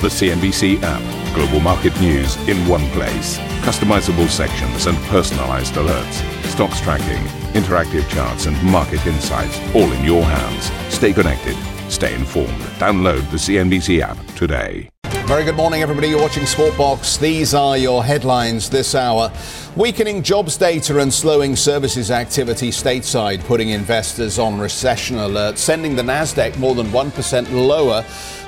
The CNBC app. Global market news in one place. Customizable sections and personalized alerts. Stocks tracking, interactive charts, and market insights all in your hands. Stay connected. Stay informed. Download the CNBC app today. Very good morning, everybody. You're watching Squawk Box. These are your headlines this hour. Weakening jobs data and slowing services activity stateside, putting investors on recession alert, sending the Nasdaq more than 1% lower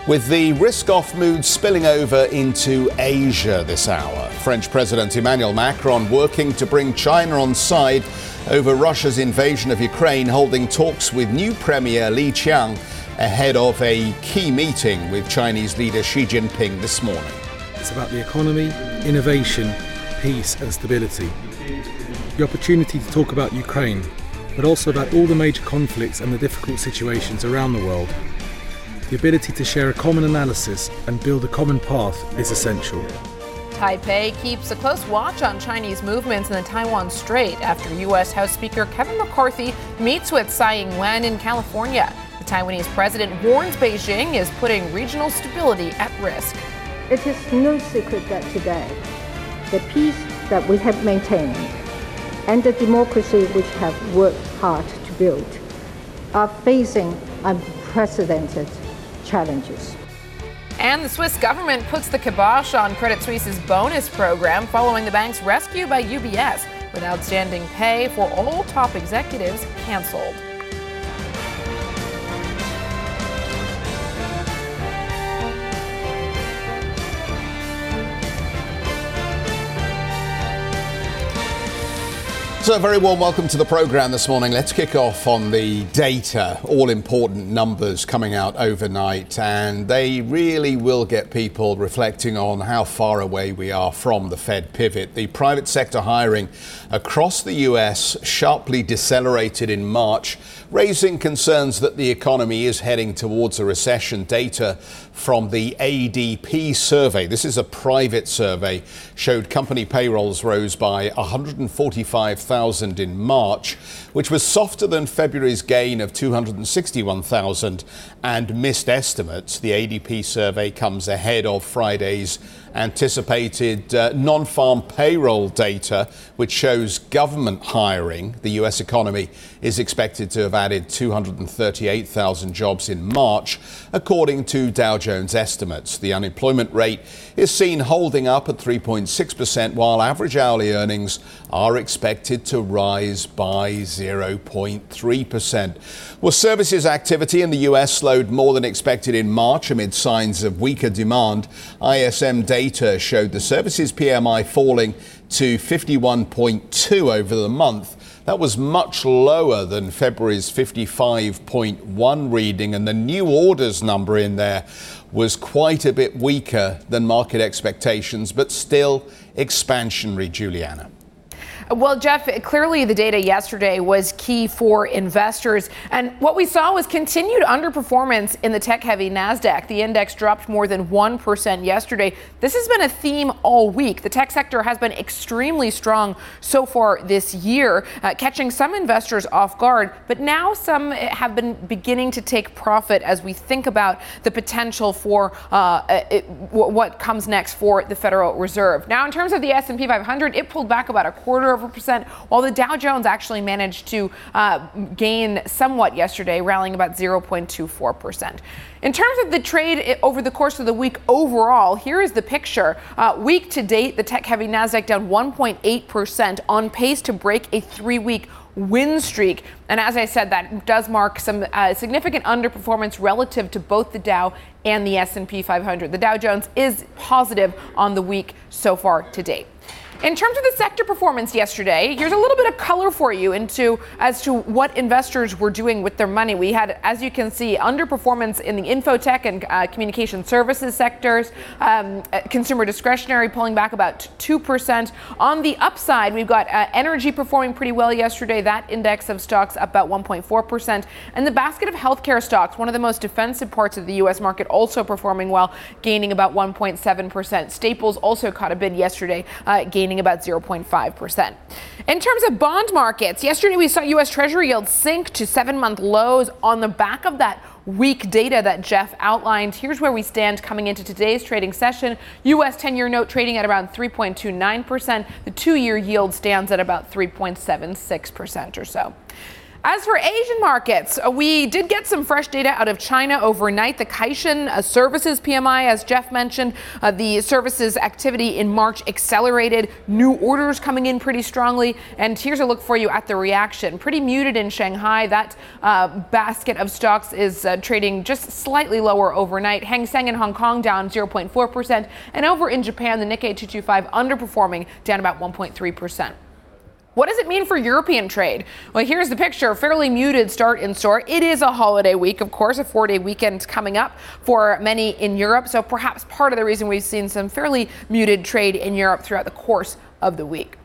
with the risk off mood spilling over into Asia this hour. French President Emmanuel Macron working to bring China on side over Russia's invasion of Ukraine, holding talks with new Premier Li Qiang ahead of a key meeting with Chinese leader Xi Jinping this morning. It's about the economy, innovation, peace, and stability. The opportunity to talk about Ukraine, but also about all the major conflicts and the difficult situations around the world. The ability to share a common analysis and build a common path is essential. Taipei keeps a close watch on Chinese movements in the Taiwan Strait after U.S. House Speaker Kevin McCarthy meets with Tsai Ing wen in California. The Taiwanese president warns Beijing is putting regional stability at risk. It is no secret that today, the peace that we have maintained and the democracy which have worked hard to build are facing unprecedented challenges. And the Swiss government puts the kibosh on Credit Suisse's bonus program following the bank's rescue by UBS, with outstanding pay for all top executives canceled. So, very warm welcome to the program this morning. Let's kick off on the data, all important numbers coming out overnight, and they really will get people reflecting on how far away we are from the Fed pivot. The private sector hiring across the US sharply decelerated in March, raising concerns that the economy is heading towards a recession. Data from the ADP survey, this is a private survey, showed company payrolls rose by 145,000 in March, which was softer than February's gain of 261,000 and missed estimates. The ADP survey comes ahead of Friday's anticipated uh, non farm payroll data, which shows government hiring. The US economy is expected to have added 238,000 jobs in March, according to Dow Jones estimates. The unemployment rate is seen holding up at 3.6%, while average hourly earnings are expected to rise by 0.3%. Well, services activity in the US slowed more than expected in March amid signs of weaker demand. ISM data showed the services PMI falling to 51.2 over the month. That was much lower than February's 55.1 reading, and the new orders number in there was quite a bit weaker than market expectations, but still expansionary, Juliana. Well, Geoff, clearly the data yesterday was key for investors. And what we saw was continued underperformance in the tech heavy NASDAQ. The index dropped more than 1% yesterday. This has been a theme all week. The tech sector has been extremely strong so far this year, uh, catching some investors off guard. But now some have been beginning to take profit as we think about the potential for uh, it, what comes next for the Federal Reserve. Now, in terms of the S&P 500, it pulled back about a quarter of a percent, while the Dow Jones actually managed to uh, gain somewhat yesterday, rallying about 0.24 percent. In terms of the trade over the course of the week overall, here is the picture. Uh, week to date, the tech heavy NASDAQ down 1.8%, on pace to break a three week win streak. And as I said, that does mark some uh, significant underperformance relative to both the Dow and the S&P 500. The Dow Jones is positive on the week so far to date. In terms of the sector performance yesterday, here's a little bit of color for you into as to what investors were doing with their money. We had, as you can see, underperformance in the infotech and uh, communication services sectors. Um, uh, consumer discretionary pulling back about 2%. On the upside, we've got uh, energy performing pretty well yesterday. That index of stocks up about 1.4%. And the basket of healthcare stocks, one of the most defensive parts of the U.S. market, also performing well, gaining about 1.7%. Staples also caught a bid yesterday, uh, gaining gaining about 0.5%. In terms of bond markets, yesterday we saw U.S. Treasury yields sink to seven month lows on the back of that weak data that Geoff outlined. Here's where we stand coming into today's trading session. U.S. 10 year note trading at around 3.29%. The two year yield stands at about 3.76% or so. As for Asian markets, uh, we did get some fresh data out of China overnight. The Caixin uh, Services PMI, as Geoff mentioned, uh, the services activity in March accelerated. New orders coming in pretty strongly. And here's a look for you at the reaction. Pretty muted in Shanghai. That uh, basket of stocks is uh, trading just slightly lower overnight. Hang Seng in Hong Kong down 0.4%. And over in Japan, the Nikkei 225 underperforming, down about 1.3%. What does it mean for European trade? Well, here's the picture fairly muted start in store. It is a holiday week, of course, a four day weekend coming up for many in Europe. So perhaps part of the reason we've seen some fairly muted trade in Europe throughout the course of the week.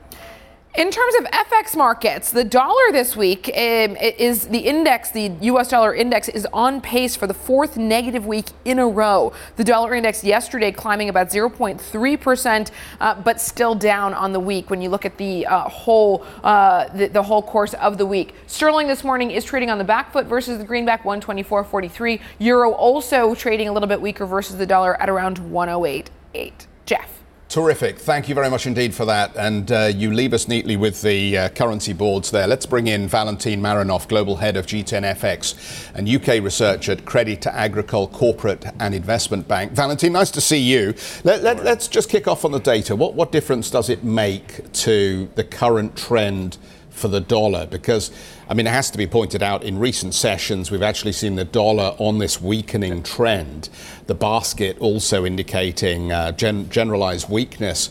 In terms of FX markets, the dollar this week um, is the index, the US dollar index is on pace for the fourth negative week in a row. The dollar index yesterday climbing about 0.3%, uh, but still down on the week when you look at the uh, whole uh, the, the, whole course of the week. Sterling this morning is trading on the back foot versus the greenback 124.43. Euro also trading a little bit weaker versus the dollar at around 108.8. Geoff. Terrific. Thank you very much indeed for that. And uh, you leave us neatly with the uh, currency boards there. Let's bring in Valentin Marinov, Global Head of G10FX and UK Research at Credit Agricole Corporate and Investment Bank. Valentin, nice to see you. Let, let, just kick off on the data. What, what difference does it make to the current trend for the dollar? Because I mean, it has to be pointed out in recent sessions, we've actually seen the dollar on this weakening trend. The basket also indicating uh, gen- generalized weakness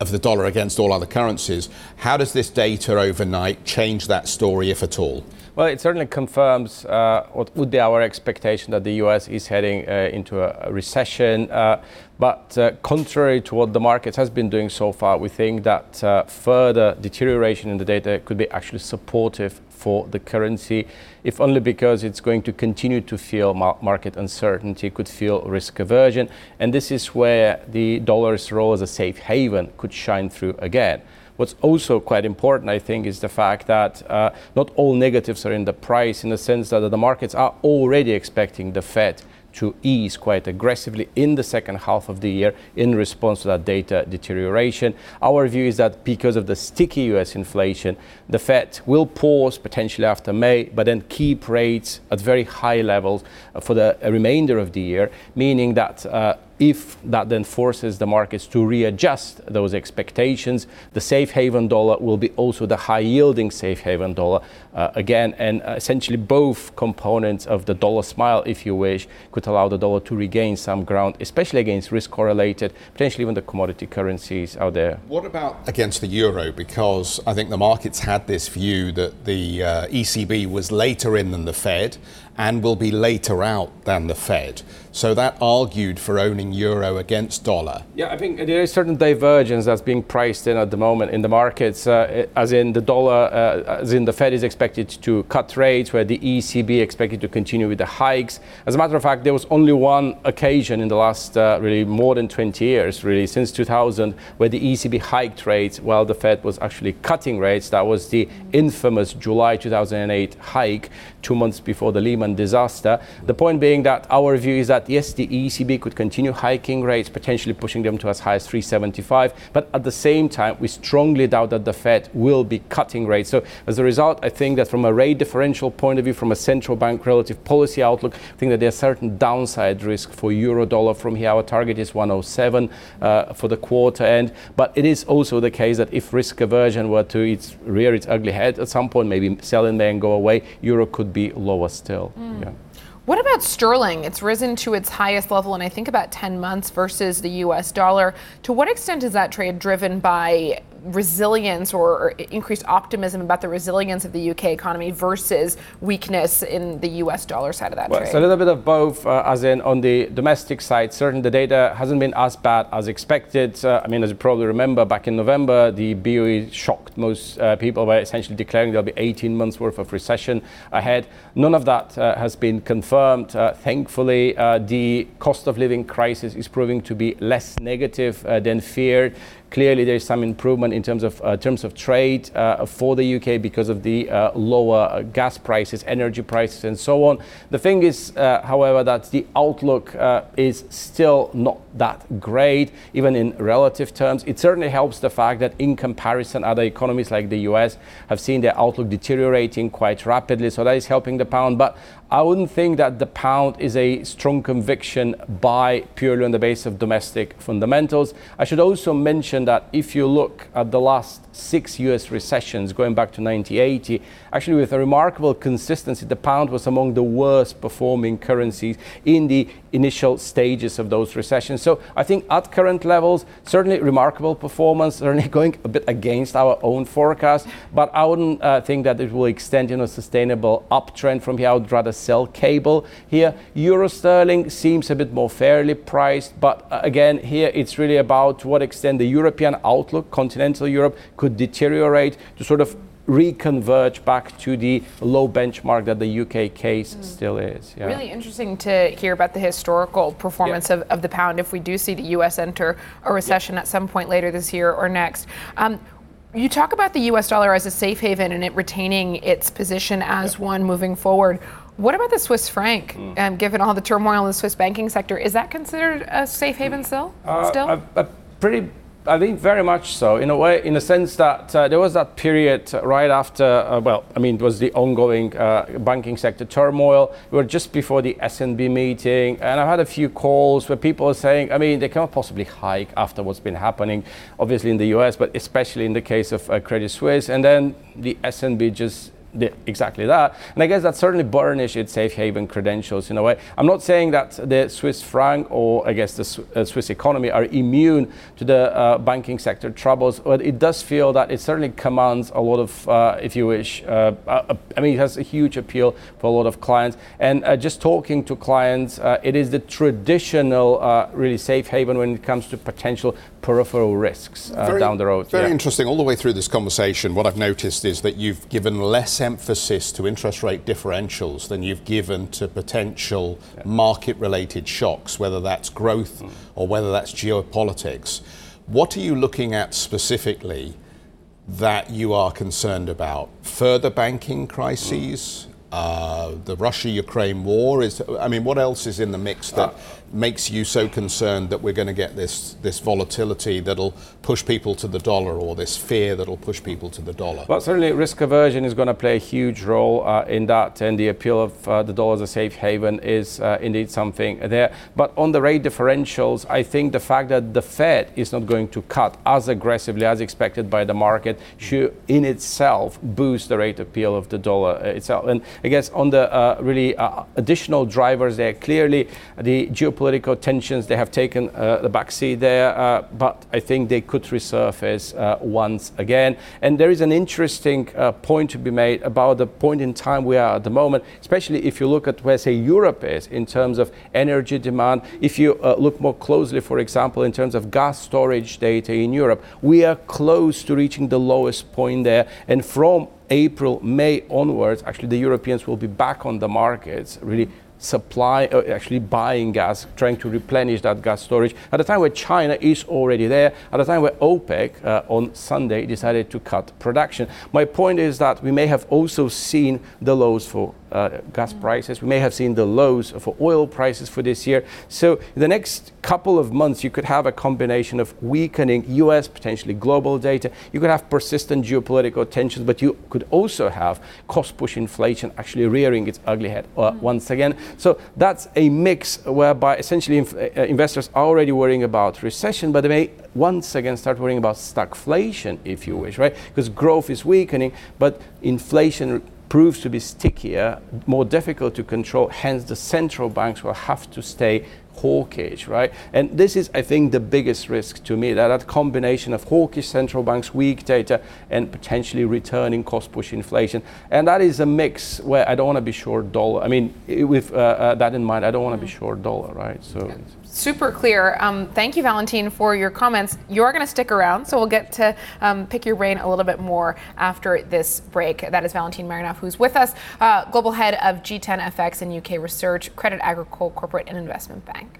of the dollar against all other currencies. How does this data overnight change that story, if at all? Well, it certainly confirms uh, what would be our expectation that the US is heading uh, into a, recession. Uh, but uh, contrary to what the market has been doing so far, we think that uh, further deterioration in the data could be actually supportive for the currency, if only because it's going to continue to feel market uncertainty, could feel risk aversion. And this is where the dollar's role as a safe haven could shine through again. What's also quite important, I think, is the fact that uh, not all negatives are in the price in the sense that the markets are already expecting the Fed to ease quite aggressively in the second half of the year in response to that data deterioration. Our view is that because of the sticky US inflation, the Fed will pause potentially after May, but then keep rates at very high levels for the remainder of the year, meaning that uh, if that then forces the markets to readjust those expectations, the safe haven dollar will be also the high yielding safe haven dollar uh, again. And essentially, both components of the dollar smile, if you wish, could allow the dollar to regain some ground, especially against risk correlated, potentially even the commodity currencies out there. What about against the euro? Because I think the markets had this view that the uh, ECB was later in than the Fed and will be later out than the Fed. So that argued for owning euro against dollar. Yeah, I think there is certain divergence that's being priced in at the moment in the markets, uh, as in the dollar, uh, as in the Fed is expected to cut rates, where the ECB expected to continue with the hikes. As a matter of fact, there was only one occasion in the last uh, really more than 20 years, really since 2000, where the ECB hiked rates while the Fed was actually cutting rates. That was the infamous July 2008 hike, two months before the Lehman disaster. The point being that our view is that that yes, the ECB could continue hiking rates, potentially pushing them to as high as 375, but at the same time, we strongly doubt that the Fed will be cutting rates. So as a result, I think that from a rate differential point of view, from a central bank relative policy outlook, I think that there's certain downside risk for euro dollar from here. Our target is 107 uh, for the quarter end, but it is also the case that if risk aversion were to its rear its ugly head at some point, maybe sell in there and go away, euro could be lower still. Mm. Yeah. What about sterling? It's risen to its highest level in I think about 10 months versus the US dollar. To what extent is that trade driven by resilience or, increased optimism about the resilience of the UK economy versus weakness in the US dollar side of that well, trade? It's a little bit of both, uh, as in on the domestic side, certainly the data hasn't been as bad as expected. Uh, I mean, as you probably remember, back in November, the BOE shocked most uh, people by essentially declaring there'll be 18 months worth of recession ahead. None of that uh, has been confirmed. Uh, thankfully, uh, the cost of living crisis is proving to be less negative than feared. Clearly, there's some improvement in terms of uh, terms of trade uh, for the UK because of the uh, lower gas prices, energy prices, and so on. The thing is, however, that the outlook is still not that great, even in relative terms. It certainly helps the fact that, in comparison, other economies like the US have seen their outlook deteriorating quite rapidly. So that is helping the pound. But I wouldn't think that the pound is a strong conviction buy purely on the basis of domestic fundamentals. I should also mention that if you look at the last six US recessions going back to 1980, actually with a remarkable consistency, the pound was among the worst performing currencies in the initial stages of those recessions. So I think at current levels, certainly remarkable performance, certainly going a bit against our own forecast, but I wouldn't uh, think that it will extend in a sustainable uptrend from here. I would rather sell cable here. Euro sterling seems a bit more fairly priced, but uh, again, here it's really about to what extent the European outlook, continental Europe, could deteriorate to sort of reconverge back to the low benchmark that the UK case mm. still is. Yeah. Really interesting to hear about the historical performance yeah. of, of the pound if we do see the US enter a recession yeah. at some point later this year or next. Um, you talk about the US dollar as a safe haven and it retaining its position as one moving forward. What about the Swiss franc? Mm. Um, given all the turmoil in the Swiss banking sector, is that considered a safe haven still? Uh, still, a, a pretty I think very much so, in a way, in a sense that uh, there was that period right after, uh, well, I mean, it was the ongoing uh, banking sector turmoil. We were just before the SNB meeting, and I've had a few calls where people are saying, I mean, they cannot possibly hike after what's been happening, obviously in the US, but especially in the case of uh, Credit Suisse. And then the SNB just the, exactly that. And I guess that certainly burnished its safe haven credentials in a way. I'm not saying that the Swiss franc or I guess the uh, Swiss economy are immune to the uh, banking sector troubles, but it does feel that it certainly commands a lot of, uh, if you wish, uh, uh I mean, it has a huge appeal for a lot of clients. And uh, just talking to clients, it is the traditional really safe haven when it comes to potential peripheral risks very, down the road. Very yeah. interesting. All the way through this conversation, what I've noticed is that you've given less emphasis to interest rate differentials than you've given to potential yeah. market related shocks, whether that's growth mm. or whether that's geopolitics. What are you looking at specifically that you are concerned about? Further banking crises? Mm. Uh, the Russia Ukraine war is I mean what else is in the mix that uh, makes you so concerned that we're going to get this this volatility that'll push people to the dollar or this fear that'll push people to the dollar? Well, certainly risk aversion is going to play a huge role uh, in that, and the appeal of uh, the dollar as a safe haven is uh, indeed something there. But on the rate differentials, I think the fact that the Fed is not going to cut as aggressively as expected by the market should in itself boost the rate appeal of the dollar itself. And I guess on the uh, really uh, additional drivers there, clearly the geopolitical political tensions, they have taken uh, the backseat there, uh, but I think they could resurface uh, once again. And there is an interesting uh, point to be made about the point in time we are at the moment, especially if you look at where, say, Europe is in terms of energy demand. If you uh, look more closely, for example, in terms of gas storage data in Europe, we are close to reaching the lowest point there. And from April, May onwards, actually, the Europeans will be back on the markets, really supply, uh, actually buying gas, trying to replenish that gas storage at a time where China is already there, at a time where OPEC uh, on Sunday decided to cut production. My point is that we may have also seen the lows for gas prices. We may have seen the lows for oil prices for this year. So in the next couple of months, you could have a combination of weakening US, potentially global data. You could have persistent geopolitical tensions, but you could also have cost push inflation actually rearing its ugly head uh, mm. once again. So that's a mix whereby essentially inf- uh, investors are already worrying about recession, but they may once again start worrying about stagflation, if you wish, right? Because growth is weakening, but inflation proves to be stickier, more difficult to control. Hence, the central banks will have to stay hawkish, right? And this is, I think, the biggest risk to me that that combination of hawkish central banks, weak data, and potentially returning cost push inflation. And that is a mix where I don't want to be short dollar. I mean, with uh, uh, that in mind, I don't want to be short dollar, right? So. Yeah super clear. Um, thank you, Valentin, for your comments. You're going to stick around, so we'll get to um, pick your brain a little bit more after this break. That is Valentin Marinov, who's with us, uh, global head of G10 FX and UK Research, Credit Agricole Corporate and Investment Bank.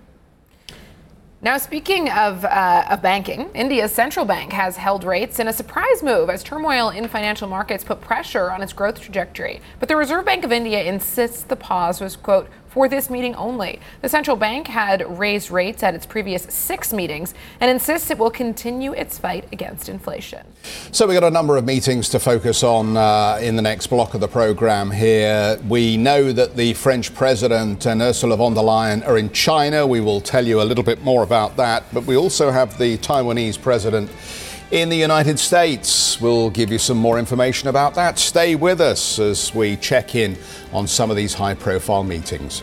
Now, speaking of, uh, of, banking, India's central bank has held rates in a surprise move as turmoil in financial markets put pressure on its growth trajectory. But the Reserve Bank of India insists the pause was, quote, for this meeting only. The central bank had raised rates at its previous six meetings and insists it will continue its fight against inflation. So, we've got a number of meetings to focus on uh, in the next block of the program here. We know that the French president and Ursula von der Leyen are in China. We will tell you a little bit more about that. But we also have the Taiwanese president in the United States. We'll give you some more information about that. Stay with us as we check in on some of these high profile meetings.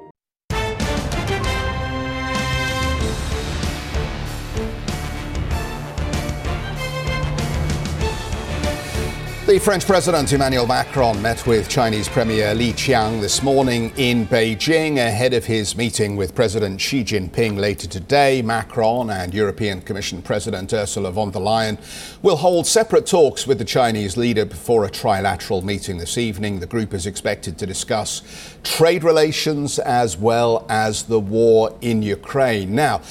The French President Emmanuel Macron met with Chinese Premier Li Qiang this morning in Beijing ahead of his meeting with President Xi Jinping later today. Macron and European Commission President Ursula von der Leyen will hold separate talks with the Chinese leader before a trilateral meeting this evening. The group is expected to discuss trade relations as well as the war in Ukraine. Now,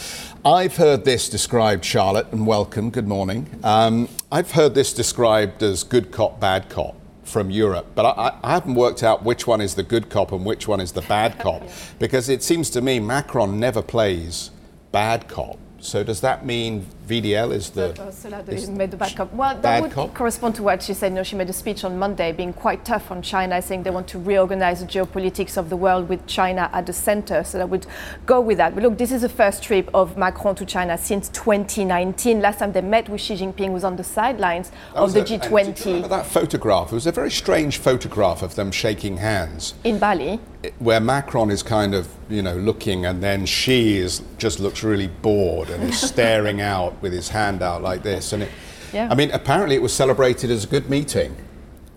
I've heard this described, Charlotte, and welcome, good morning. Um, I've heard this described as good cop, bad cop from Europe, but I, I, haven't worked out which one is the good cop and which one is the bad cop, because it seems to me Macron never plays bad cop. So does that mean VDL is the uh, is made the bad cop? Well, that would cop? correspond to what she said. You know, Xi made a speech on Monday, being quite tough on China, saying they want to reorganize the geopolitics of the world with China at the center. So that would go with that. But look, this is the first trip of Macron to China since 2019. Last time they met with Xi Jinping was on the sidelines of the a, G20. that photograph? It was a very strange photograph of them shaking hands in Bali where Macron is kind of, you know, looking and then she is just looks really bored and is staring out with his hand out like this. And it, yeah. I mean, apparently it was celebrated as a good meeting.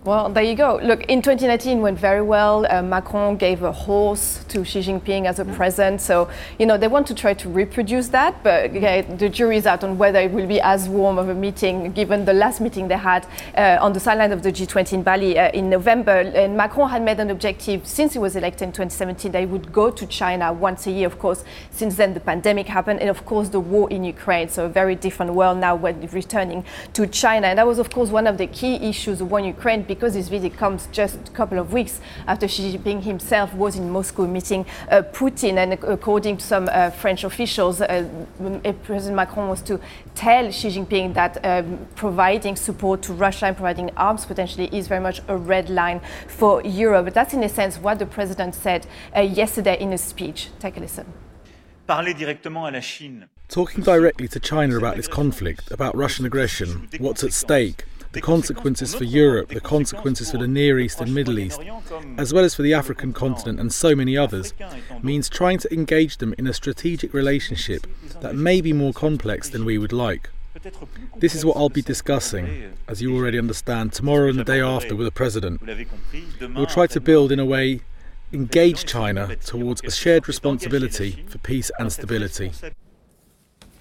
Well, there you go. Look, in 2019 went very well. Uh, Macron gave a horse to Xi Jinping as a present. So, you know, they want to try to reproduce that, but okay, the jury is out on whether it will be as warm of a meeting given the last meeting they had uh, on the sideline of the G20 in Bali uh, in November. And Macron had made an objective since he was elected in 2017 that he would go to China once a year. Of course, since then the pandemic happened, and of course the war in Ukraine. So a very different world now when returning to China. And that was, of course, one of the key issues war in Ukraine because this visit comes just a couple of weeks after Xi Jinping himself was in Moscow meeting uh, Putin. And according to some uh, French officials, uh, President Macron was to tell Xi Jinping that um, providing support to Russia and providing arms potentially is very much a red line for Europe. But that's in a sense what the president said uh, yesterday in a speech. Take a listen. Talking directly to China about this conflict, about Russian aggression, what's at stake, the consequences for Europe, the consequences for the Near East and Middle East, as well as for the African continent and so many others, means trying to engage them in a strategic relationship that may be more complex than we would like. This is what I'll be discussing, as you already understand, tomorrow and the day after with the President. We'll try to build, in a way, engage China towards a shared responsibility for peace and stability.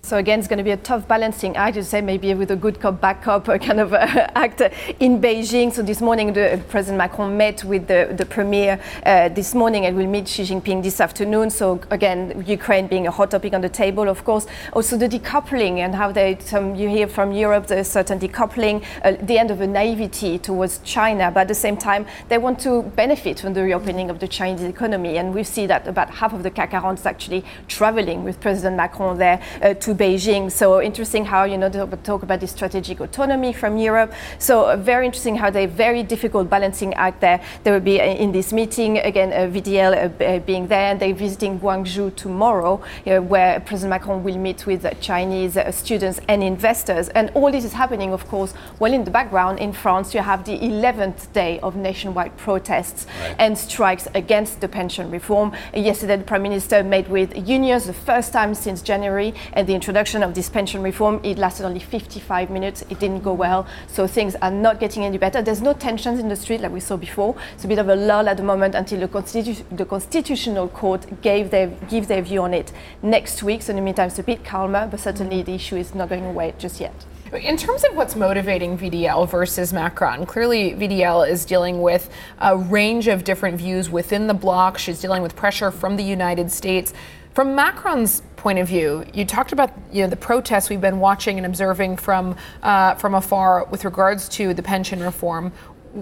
So again, it's going to be a tough balancing act, you say, maybe with a good cop, bad cop kind of uh, act in Beijing. So this morning, the, uh, President Macron met with the, the premier uh, this morning and will meet Xi Jinping this afternoon. So again, Ukraine being a hot topic on the table, of course. Also the decoupling and how they, you hear from Europe, there's certain decoupling, uh, the end of a naivety towards China. But at the same time, they want to benefit from the reopening of the Chinese economy. And we see that about half of the CAC 40 is actually traveling with President Macron there uh, to Beijing. So interesting how you know they talk about the strategic autonomy from Europe. So uh, very interesting how they very difficult balancing act there. They will be in this meeting again, uh, VDL uh, uh, being there, and they're visiting Guangzhou tomorrow, where President Macron will meet with Chinese students and investors. And all this is happening, of course, while in the background in France you have the 11th day of nationwide protests right. and strikes against the pension reform. Yesterday, the Prime Minister met with unions the first time since January, and the introduction of this pension reform it lasted only 55 minutes. It didn't go well, so things are not getting any better. There's no tensions in the street like we saw before. It's a bit of a lull at the moment until the, Constitu- the Constitutional Court gave their, gives their view on it next week. So in the meantime, it's a bit calmer, but certainly the issue is not going away just yet. In terms of what's motivating VDL versus Macron, clearly VDL is dealing with a range of different views within the bloc. She's dealing with pressure from the United States. From Macron's point of view, you talked about you know the protests we've been watching and observing from uh, from afar with regards to the pension reform.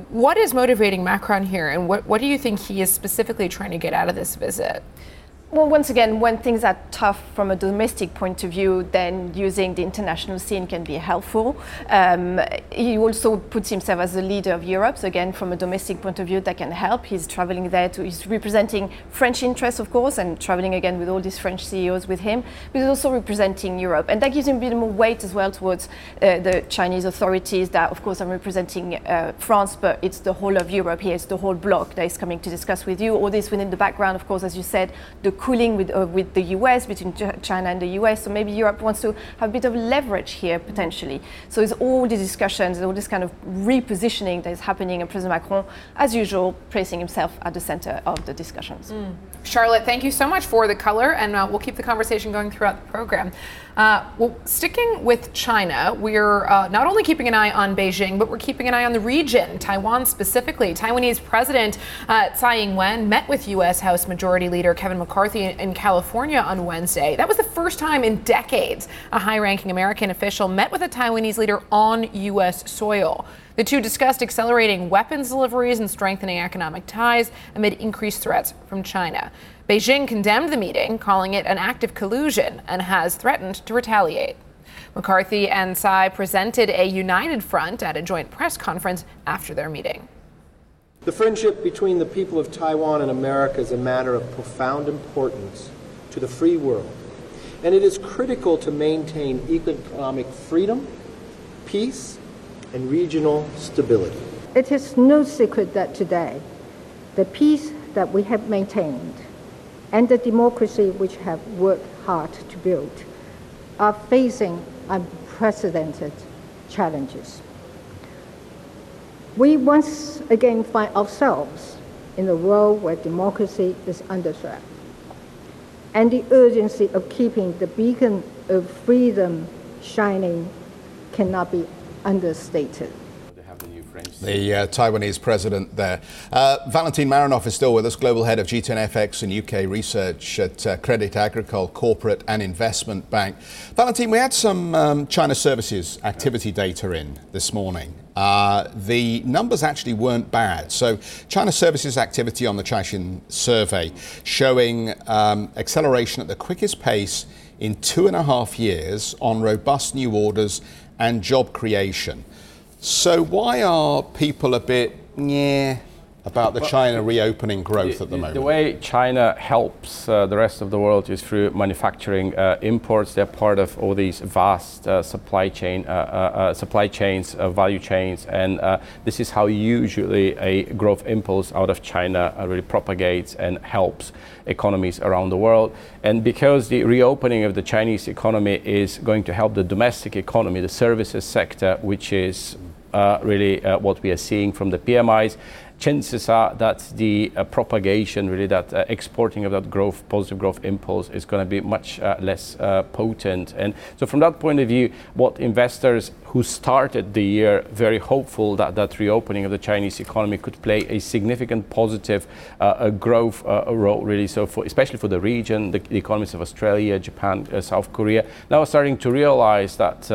What is motivating Macron here, and what, what do you think he is specifically trying to get out of this visit? Well, once again, when things are tough from a domestic point of view, then using the international scene can be helpful. Um, he also puts himself as the leader of Europe. So again, from a domestic point of view, that can help. He's traveling there to, he's representing French interests, of course, and traveling again with all these French CEOs with him, but he's also representing Europe. And that gives him a bit more weight as well towards uh, the Chinese authorities that, of course, I'm representing uh, France, but it's the whole of Europe here. It's the whole bloc that is coming to discuss with you. All this within the background, of course, as you said, the cooling with, uh, with the US, between China and the US. So maybe Europe wants to have a bit of leverage here potentially. So it's all the discussions, and all this kind of repositioning that is happening, and President Macron, as usual, placing himself at the center of the discussions. Mm. Charlotte, thank you so much for the color, and uh, we'll keep the conversation going throughout the program. Uh, well, sticking with China, we're uh, not only keeping an eye on Beijing, but we're keeping an eye on the region, Taiwan specifically. Taiwanese President uh, Tsai Ing wen met with U.S. House Majority Leader Kevin McCarthy in California on Wednesday. That was the first time in decades a high ranking American official met with a Taiwanese leader on U.S. soil. The two discussed accelerating weapons deliveries and strengthening economic ties amid increased threats from China. Beijing condemned the meeting, calling it an act of collusion, and has threatened to retaliate. McCarthy and Tsai presented a united front at a joint press conference after their meeting. The friendship between the people of Taiwan and America is a matter of profound importance to the free world, and it is critical to maintain economic freedom, peace, and regional stability. It is no secret that today, the peace that we have maintained and the democracy which have worked hard to build are facing unprecedented challenges. We once again find ourselves in a world where democracy is under threat. And the urgency of keeping the beacon of freedom shining cannot be understated the uh, Taiwanese president there. Uh, Valentin Marinov is still with us, global head of G10FX and UK research at uh, Credit Agricole Corporate and Investment Bank. Valentin, we had some um, China services activity data in this morning. Uh, the numbers actually weren't bad. So, China services activity on the Caixin survey showing um, acceleration at the quickest pace in two and a half years on robust new orders and job creation. So why are people a bit yeah about the China reopening growth the, at the moment? The way China helps uh, the rest of the world is through manufacturing uh, imports. They're part of all these vast uh, supply chain, uh, uh, uh, supply chains, value chains, and this is how usually a growth impulse out of China really propagates and helps economies around the world. And because the reopening of the Chinese economy is going to help the domestic economy, the services sector, which is really uh, what we are seeing from the PMIs. Chances are that the uh, propagation, really, that uh, exporting of that growth, positive growth impulse is going to be much uh, less uh, potent. And so, from that point of view, what investors who started the year very hopeful that that reopening of the Chinese economy could play a significant positive growth role, really. So, for, especially for the region, the, the economies of Australia, Japan, South Korea, now are starting to realize that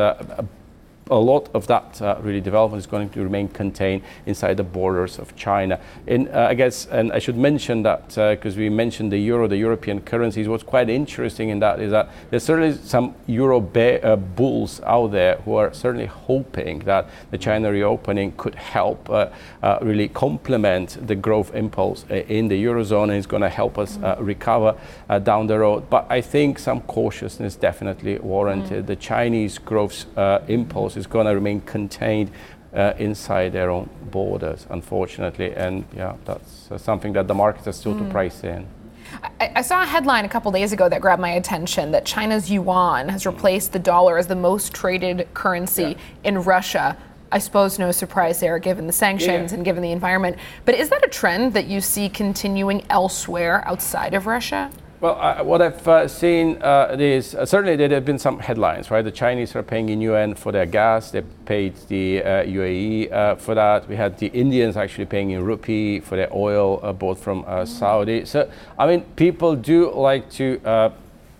a lot of that uh, really development is going to remain contained inside the borders of China. And uh, I guess, and I should mention that because uh, we mentioned the euro, the European currencies. What's quite interesting in that is that there's certainly some euro uh, bulls out there who are certainly hoping that the China reopening could help uh, uh, really complement the growth impulse in the eurozone and is going to help us recover down the road. But I think some cautiousness definitely warranted. Mm. The Chinese growth impulse is going to remain contained uh, inside their own borders, unfortunately. And yeah, that's uh, something that the markets are still mm. to price in. I, I, saw a headline a couple days ago that grabbed my attention that China's yuan has replaced the dollar as the most traded currency yeah. in Russia. I suppose no surprise there given the sanctions yeah. and given the environment. But is that a trend that you see continuing elsewhere outside of Russia? Well, uh, what I've uh, seen uh, is uh, certainly there have been some headlines, right? The Chinese are paying in yuan for their gas. They paid the UAE uh, for that. We had the Indians actually paying in rupee for their oil uh, bought from Saudi. So, I mean, people do like to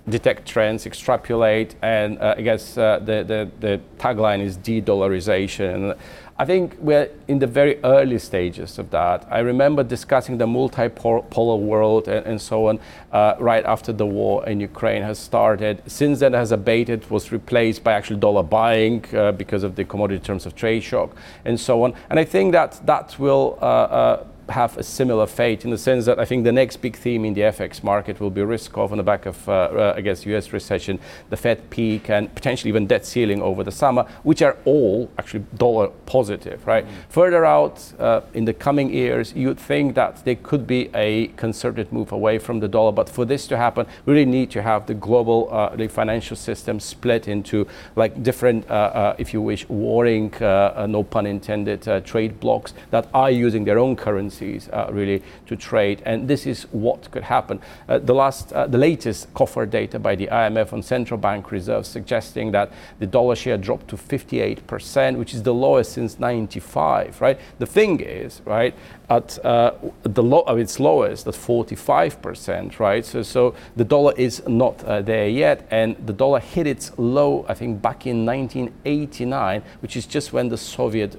detect trends, extrapolate, and I guess the, the, the tagline is de-dollarization. I think we're in the very early stages of that. I remember discussing the multipolar world and, and so on uh, right after the war in Ukraine has started. Since then, has abated, was replaced by actually dollar buying uh, because of the commodity terms of trade shock and so on. And I think that that will. Uh, uh have a similar fate in the sense that I think the next big theme in the FX market will be risk off on the back of, uh, uh, I guess, US recession, the Fed peak, and potentially even debt ceiling over the summer, which are all actually dollar positive, right? Mm-hmm. Further out uh, in the coming years, you'd think that there could be a concerted move away from the dollar, but for this to happen, we really need to have the global uh, the financial system split into like different, uh, uh, if you wish, warring, no pun intended, trade blocks that are using their own currency currencies uh, really to trade. And this is what could happen. Uh, the last, uh, the latest COFER data by the IMF on central bank reserves suggesting that the dollar share dropped to 58%, which is the lowest since 95, right? The thing is, right, at uh, the low, of its lowest at 45%, right? So, so the dollar is not uh, there yet, and the dollar hit its low, I think, back in 1989, which is just when the Soviet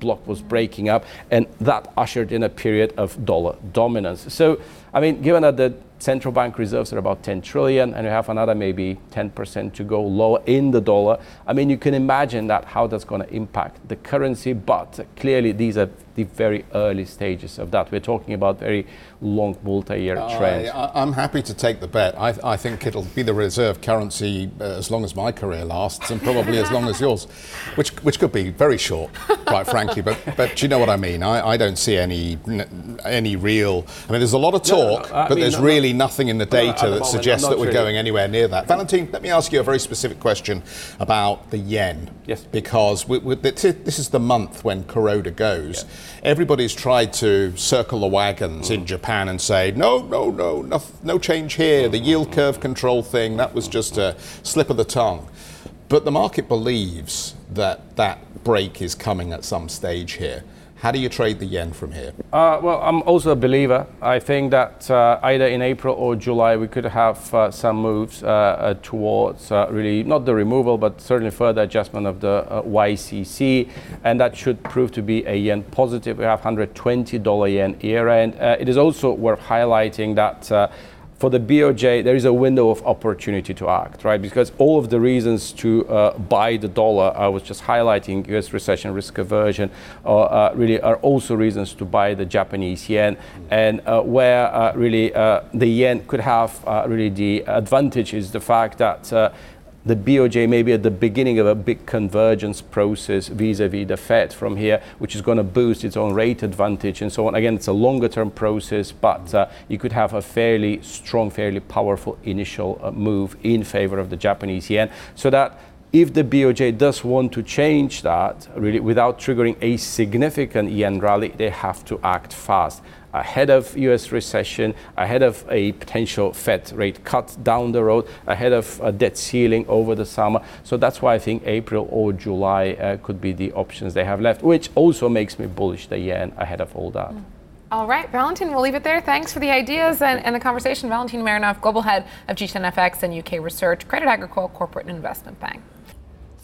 bloc was breaking up, and that ushered in a period of dollar dominance. So, I mean, given that the central bank reserves are about 10 trillion and you have another maybe 10% to go lower in the dollar i mean you can imagine that how that's going to impact the currency but clearly these are the very early stages of that. We're talking about very long multi-year trends. I, am happy to take the bet. I, I, think it'll be the reserve currency uh, as long as my career lasts, and probably as long as yours, which which could be very short, quite frankly. But but you know what I mean. I, I don't see any any real. I mean, there's a lot of talk, no, no, no, but mean, there's really nothing in the data that suggests that we're really. going anywhere near that. Valentin, let me ask you a very specific question about the yen. Yes. Because we, we, this is the month when Kuroda goes. Yeah everybody's tried to circle the wagons mm. in Japan and say, no, no, no, no, no change here. The yield curve control thing, that was just a slip of the tongue. But the market believes that that break is coming at some stage here. How do you trade the yen from here? Uh, well, I'm also a believer. I think that uh, either in April or July we could have uh, some moves uh, uh, towards uh, really not the removal, but certainly further adjustment of the YCC, and that should prove to be a yen positive. We have 120 dollar yen era, and it is also worth highlighting that for the BOJ, there is a window of opportunity to act, right? Because all of the reasons to uh, buy the dollar, I was just highlighting US recession risk aversion, uh, uh, really are also reasons to buy the Japanese yen. And uh, where uh, really uh, the yen could have really the advantage is the fact that the BOJ may be at the beginning of a big convergence process vis-a-vis the Fed from here, which is going to boost its own rate advantage and so on. Again, it's a longer term process, but uh, you could have a fairly strong, fairly powerful initial uh, move in favor of the Japanese yen. So that if the BOJ does want to change that, really without triggering a significant yen rally, they have to act fast ahead of US recession, ahead of a potential Fed rate cut down the road, ahead of a debt ceiling over the summer. So that's why I think April or July uh, could be the options they have left, which also makes me bullish the yen ahead of all that. All right, Valentin, we'll leave it there. Thanks for the ideas and, and the conversation. Valentin Marinov, Global Head of G10FX and UK Research, Credit Agricole Corporate and Investment Bank.